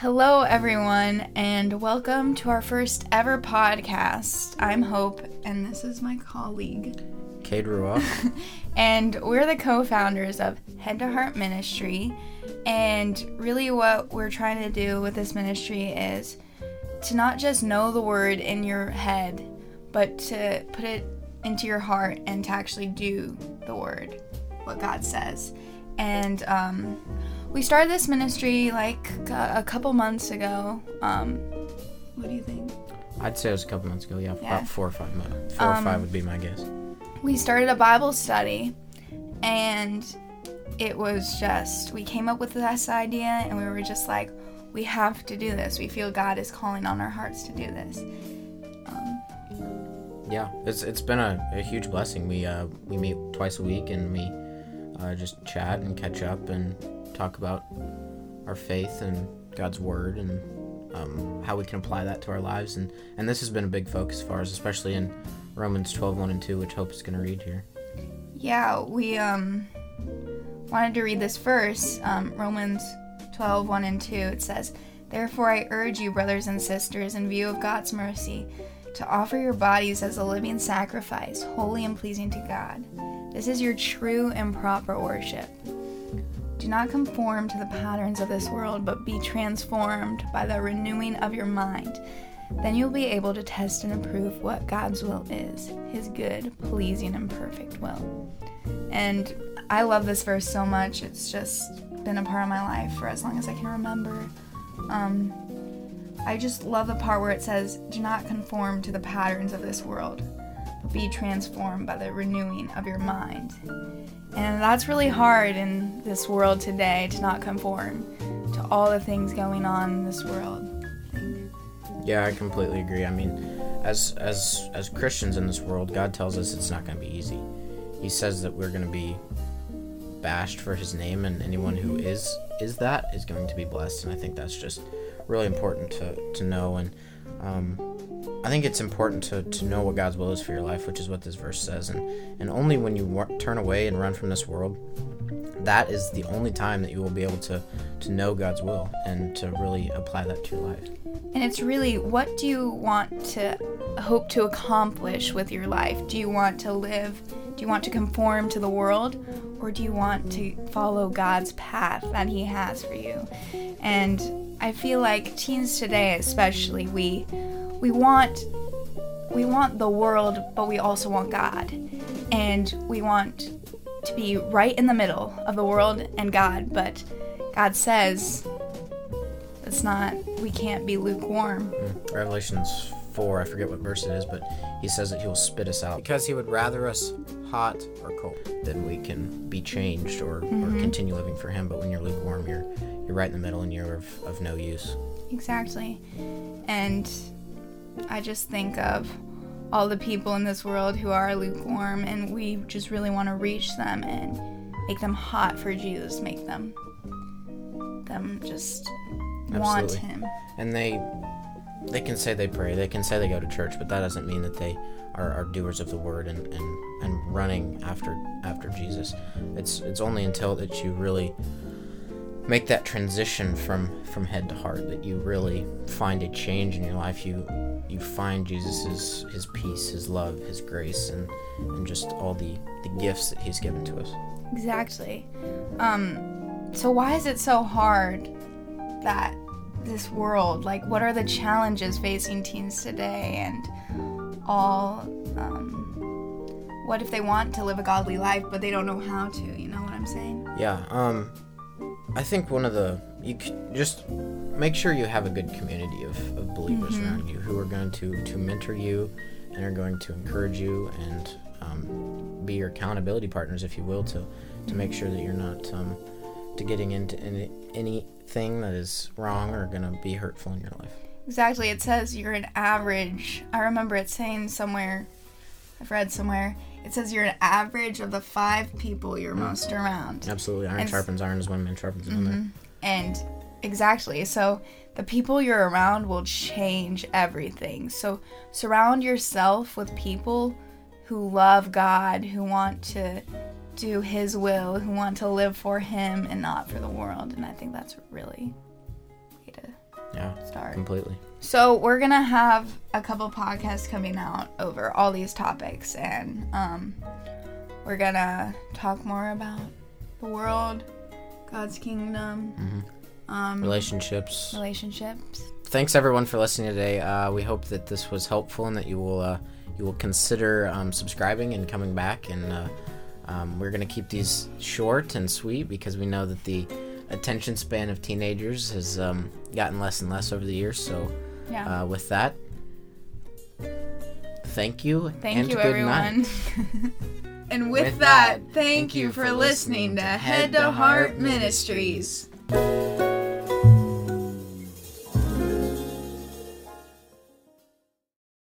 Hello, everyone, and welcome to our first ever podcast. I'm Hope, and this is my colleague. Cade Ruoff. and we're the co founders of Head to Heart Ministry. And really, what we're trying to do with this ministry is to not just know the word in your head, but to put it into your heart and to actually do the word, what God says. And um, we started this ministry like a couple months ago. Um, what do you think? I'd say it was a couple months ago. Yeah, yeah. about four or five months. Four um, or five would be my guess. We started a Bible study, and it was just we came up with this idea, and we were just like, we have to do this. We feel God is calling on our hearts to do this. Um, yeah, it's it's been a, a huge blessing. We uh, we meet twice a week, and we uh, just chat and catch up and talk about our faith and God's word and um, how we can apply that to our lives. And, and this has been a big focus for us, especially in Romans 12, 1 and 2, which Hope is going to read here. Yeah, we um, wanted to read this verse, um, Romans 12, 1 and 2. It says, Therefore I urge you, brothers and sisters, in view of God's mercy, to offer your bodies as a living sacrifice, holy and pleasing to God. This is your true and proper worship. Do not conform to the patterns of this world, but be transformed by the renewing of your mind. Then you'll be able to test and approve what God's will is His good, pleasing, and perfect will. And I love this verse so much. It's just been a part of my life for as long as I can remember. Um, I just love the part where it says, Do not conform to the patterns of this world, be transformed by the renewing of your mind. And that's really hard in this world today to not conform to all the things going on in this world. Yeah, I completely agree. I mean, as as as Christians in this world, God tells us it's not going to be easy. He says that we're going to be bashed for his name and anyone who is is that is going to be blessed and I think that's just really important to to know and um, I think it's important to, to know what God's will is for your life, which is what this verse says. And, and only when you turn away and run from this world, that is the only time that you will be able to, to know God's will and to really apply that to your life. And it's really what do you want to hope to accomplish with your life? Do you want to live? Do you want to conform to the world? Or do you want to follow God's path that He has for you? And I feel like teens today, especially, we we want we want the world, but we also want God. And we want to be right in the middle of the world and God, but God says it's not we can't be lukewarm. Mm. Revelations 4, I forget what verse it is, but he says that he will spit us out because he would rather us hot or cold than we can be changed or, mm-hmm. or continue living for him. But when you're lukewarm, you're you're right in the middle and you're of, of no use. Exactly. And I just think of all the people in this world who are lukewarm, and we just really want to reach them and make them hot for Jesus, make them them just Absolutely. want Him. And they they can say they pray, they can say they go to church, but that doesn't mean that they are, are doers of the word and, and, and running after after Jesus. It's it's only until that you really make that transition from from head to heart that you really find a change in your life. You you find jesus' his peace his love his grace and and just all the the gifts that he's given to us. Exactly. Um so why is it so hard that this world like what are the challenges facing teens today and all um what if they want to live a godly life but they don't know how to you know what i'm saying? Yeah um I think one of the you just make sure you have a good community of, of believers mm-hmm. around you who are going to to mentor you and are going to encourage you and um, be your accountability partners, if you will, to to make sure that you're not um, to getting into any, anything that is wrong or going to be hurtful in your life. Exactly. It says you're an average. I remember it saying somewhere. I've read somewhere it says you're an average of the five people you're mm. most around. Absolutely. Iron and sharpens iron as one man sharpens another. Mm-hmm. And exactly. So the people you're around will change everything. So surround yourself with people who love God, who want to do His will, who want to live for Him and not for the world. And I think that's really way to completely. So we're gonna have a couple podcasts coming out over all these topics, and um, we're gonna talk more about the world, God's kingdom, um, Relationships. relationships. Thanks everyone for listening today. Uh, we hope that this was helpful and that you will uh, you will consider um, subscribing and coming back. And uh, um, we're gonna keep these short and sweet because we know that the attention span of teenagers has um, gotten less and less over the years. So Yeah. uh, with that, thank you. Thank and you, good everyone. night. and with, that, thank you for listening to Head to Heart Ministries. Ministries.